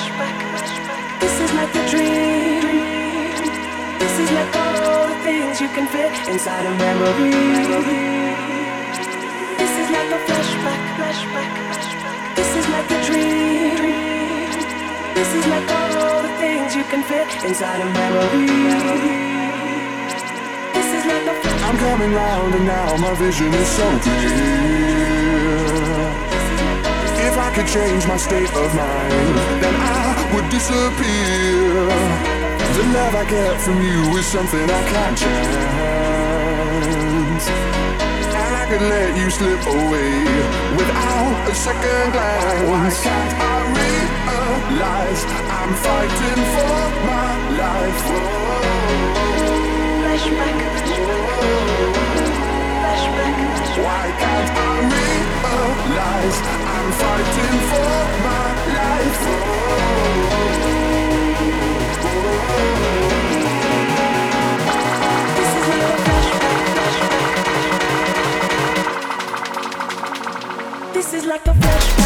This is like a dream. This is like all the things you can fit inside a memory. This is like a flashback, flashback. This is like a dream. This is like all the things you can fit inside a memory. This is like a flashback. I'm coming round and now my vision is so clear. I could change my state of mind, then I would disappear. The love I get from you is something I can't chance. And I could let you slip away without a second glance. Why can't I realize I'm fighting for my life? Flashback. Flashback. Why can't I realize fighting for my life? This is like a flashback. This is like a.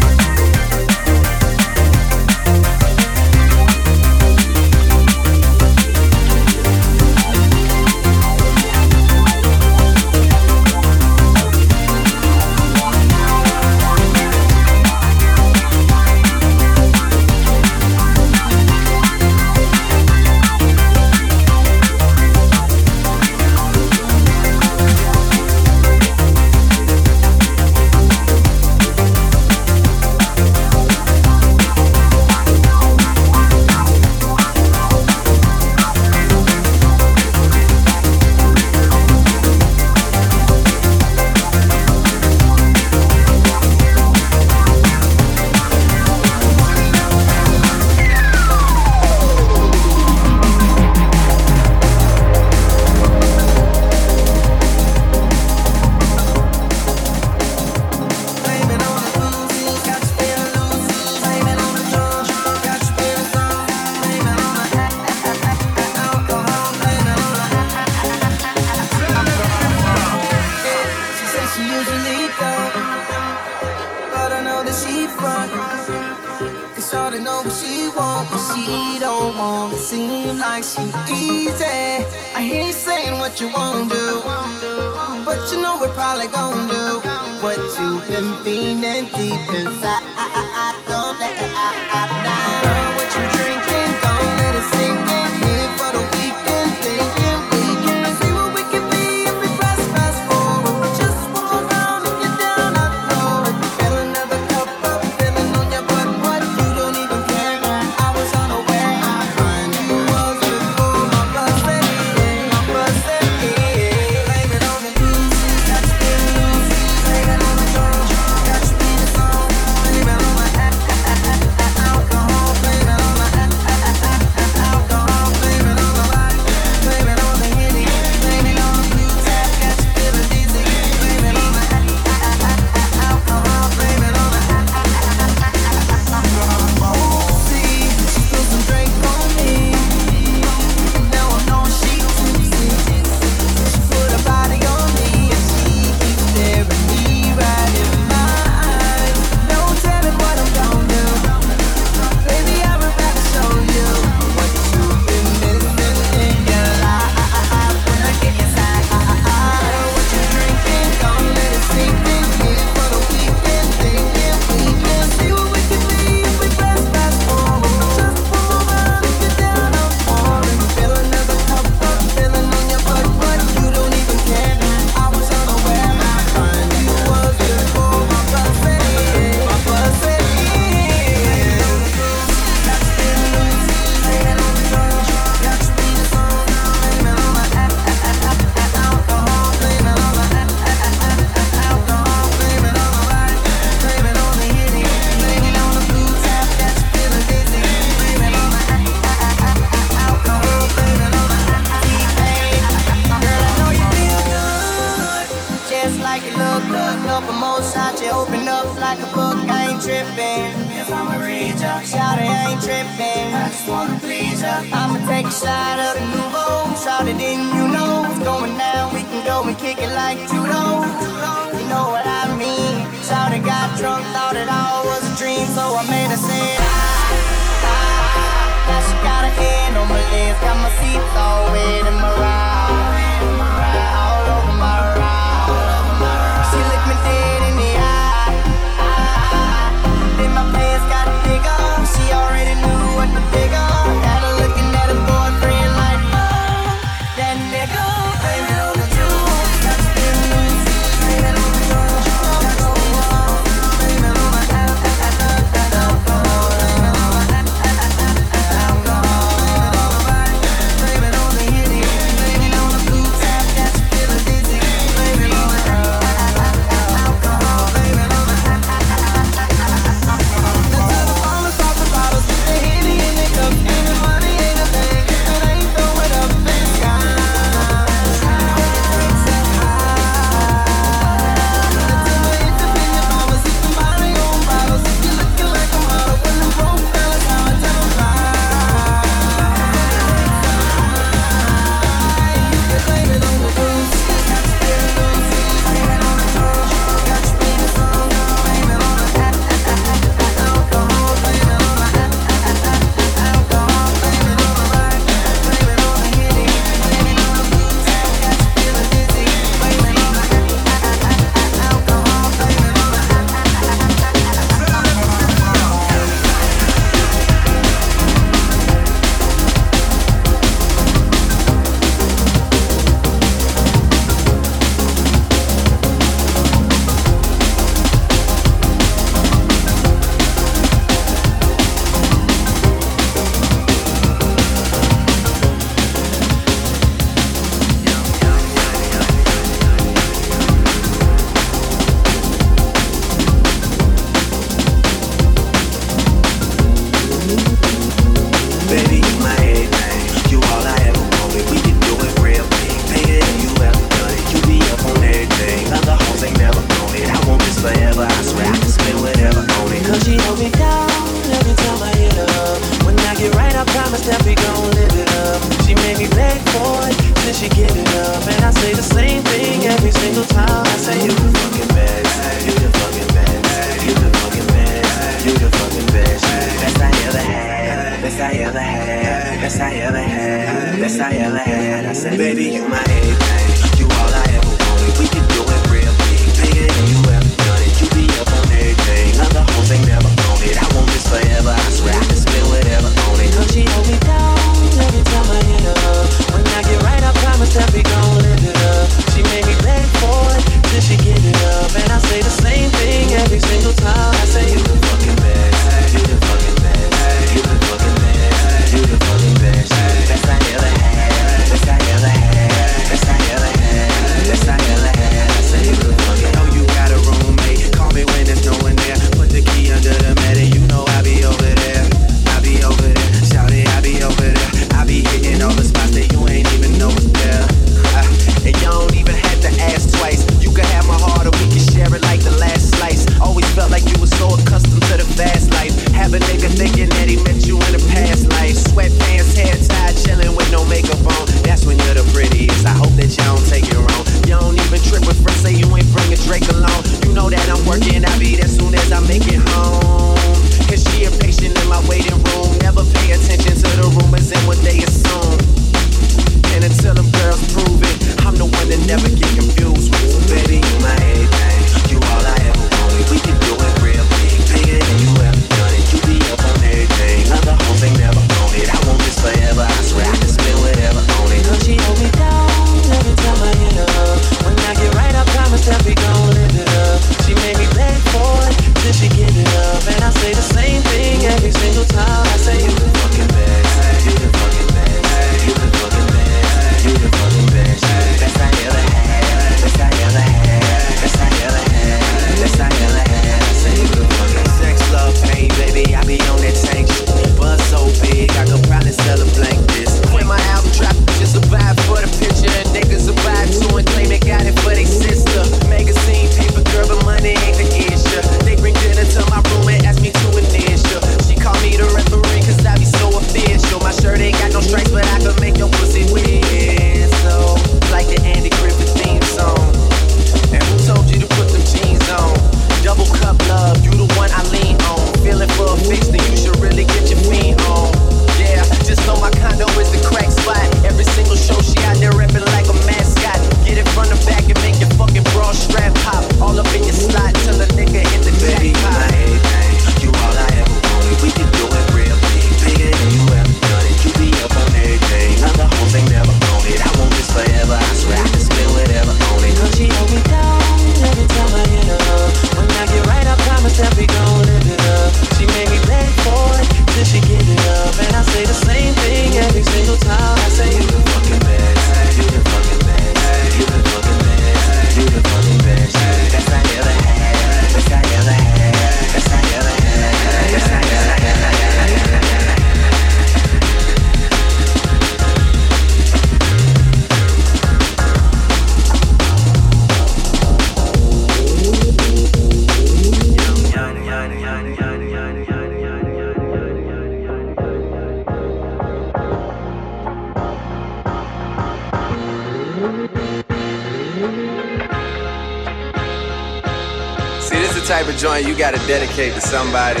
type of joint you gotta dedicate to somebody.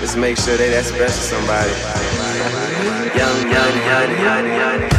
Just make sure they that special somebody. Young, young, young, young, young.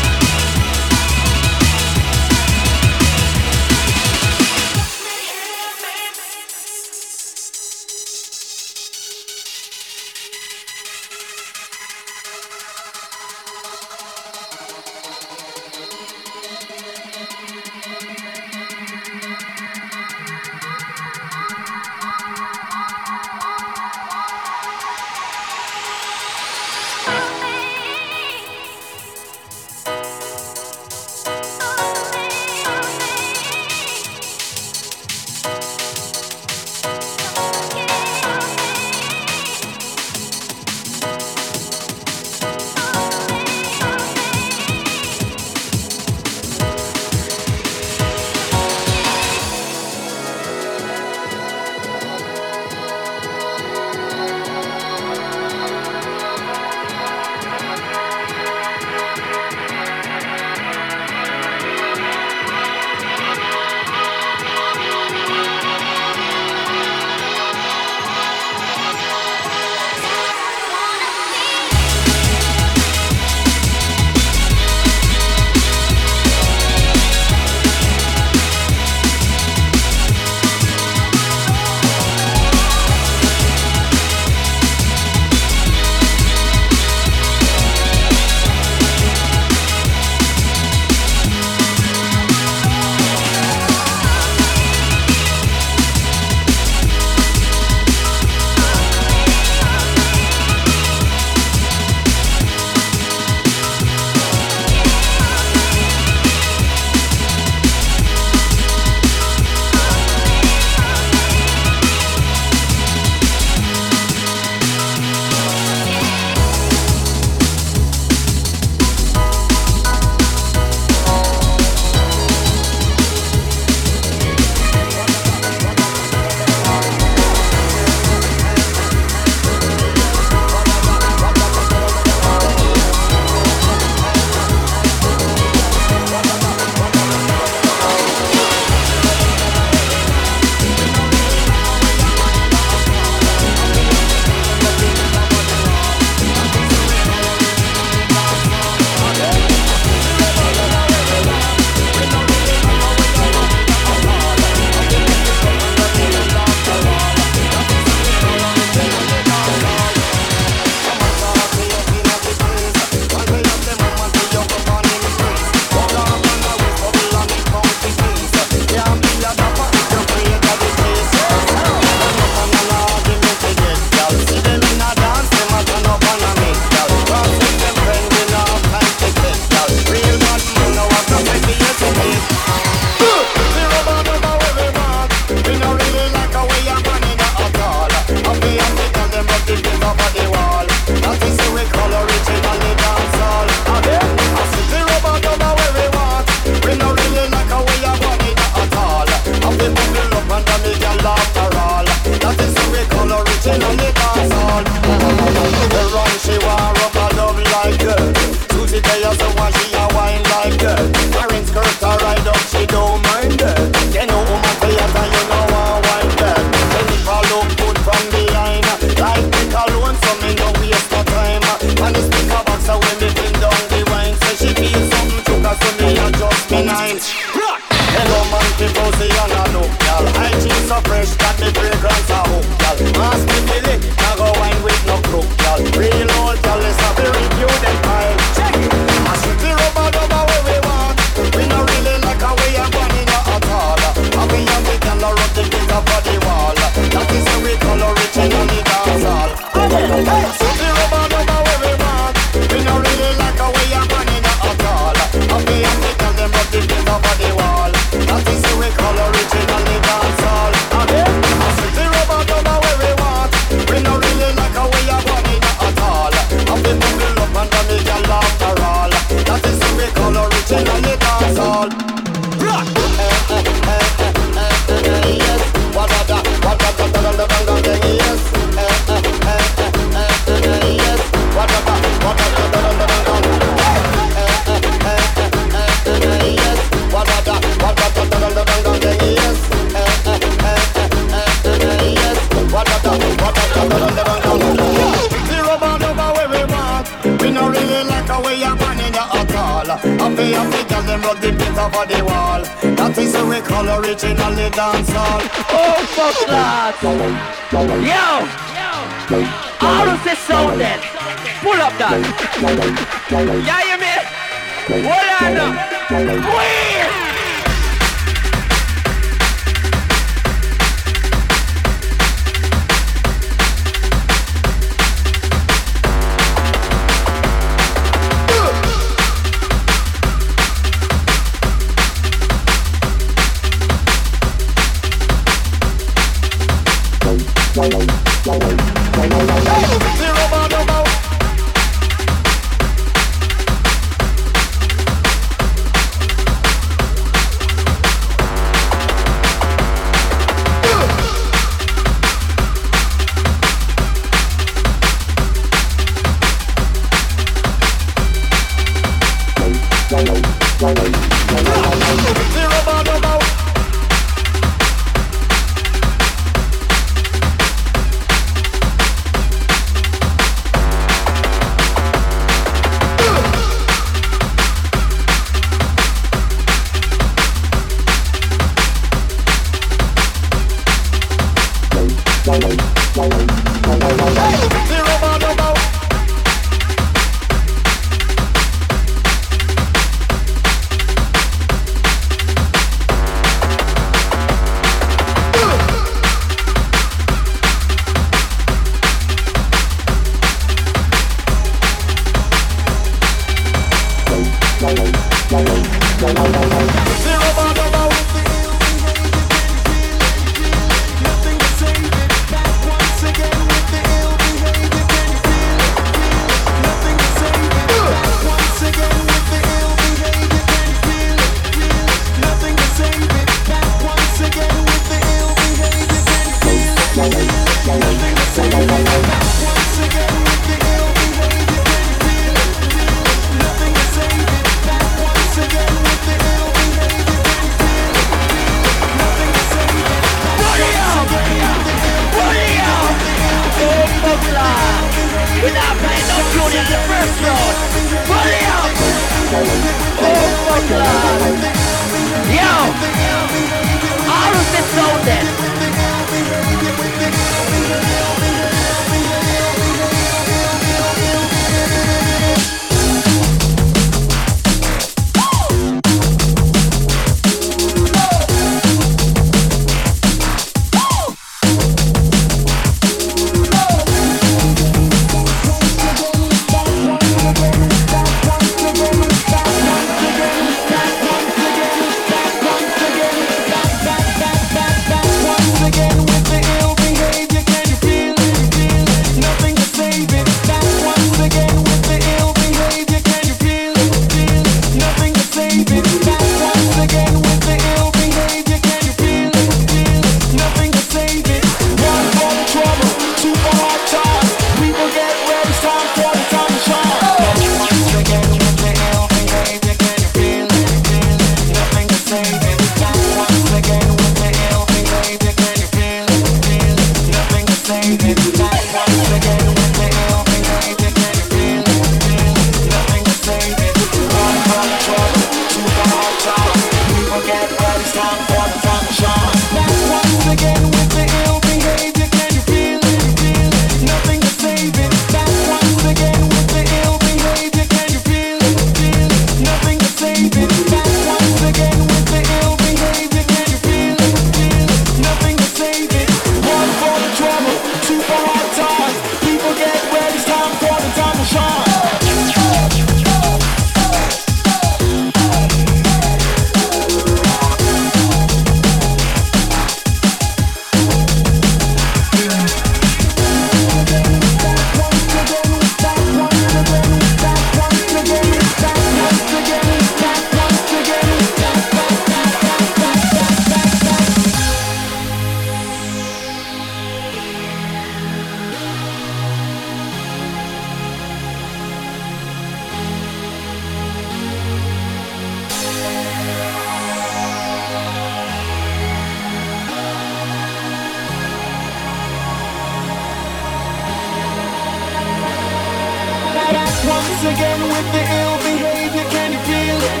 Once again with the ill behavior. Can you feel it?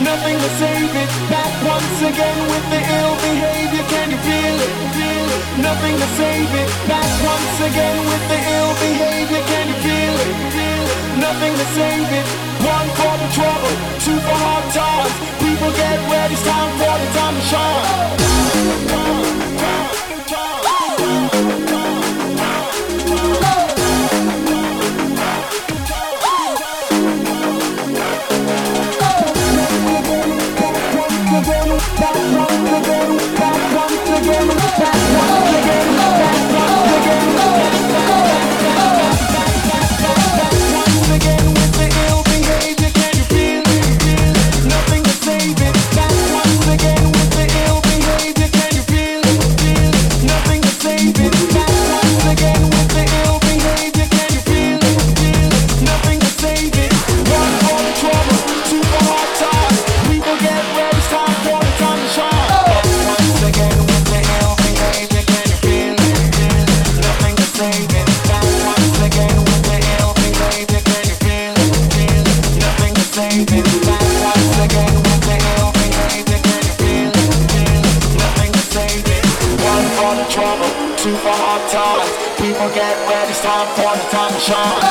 Nothing to save it. Back once again with the ill behavior. Can you feel it, nothing to save it. Back once again with the ill behavior. Can you feel it? Nothing to save it. One for the trouble, two for hard times. People get ready, it's time for the time to shine. The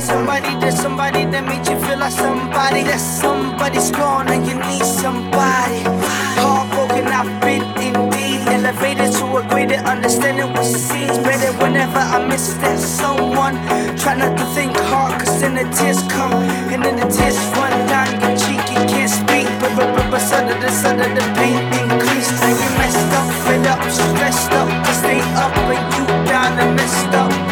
somebody, somebody, there's somebody that made you feel like somebody. That somebody's gone and you need somebody. Heartbroken, I've been indeed elevated to a greater understanding what seems better whenever I miss that someone. Try not to think hard, cause then the tears come and then the tears run down your cheek. You can't speak, but but but but sudden the sudden the pain increased. And you messed up, fed up, stressed up, stay up, and you down and messed up.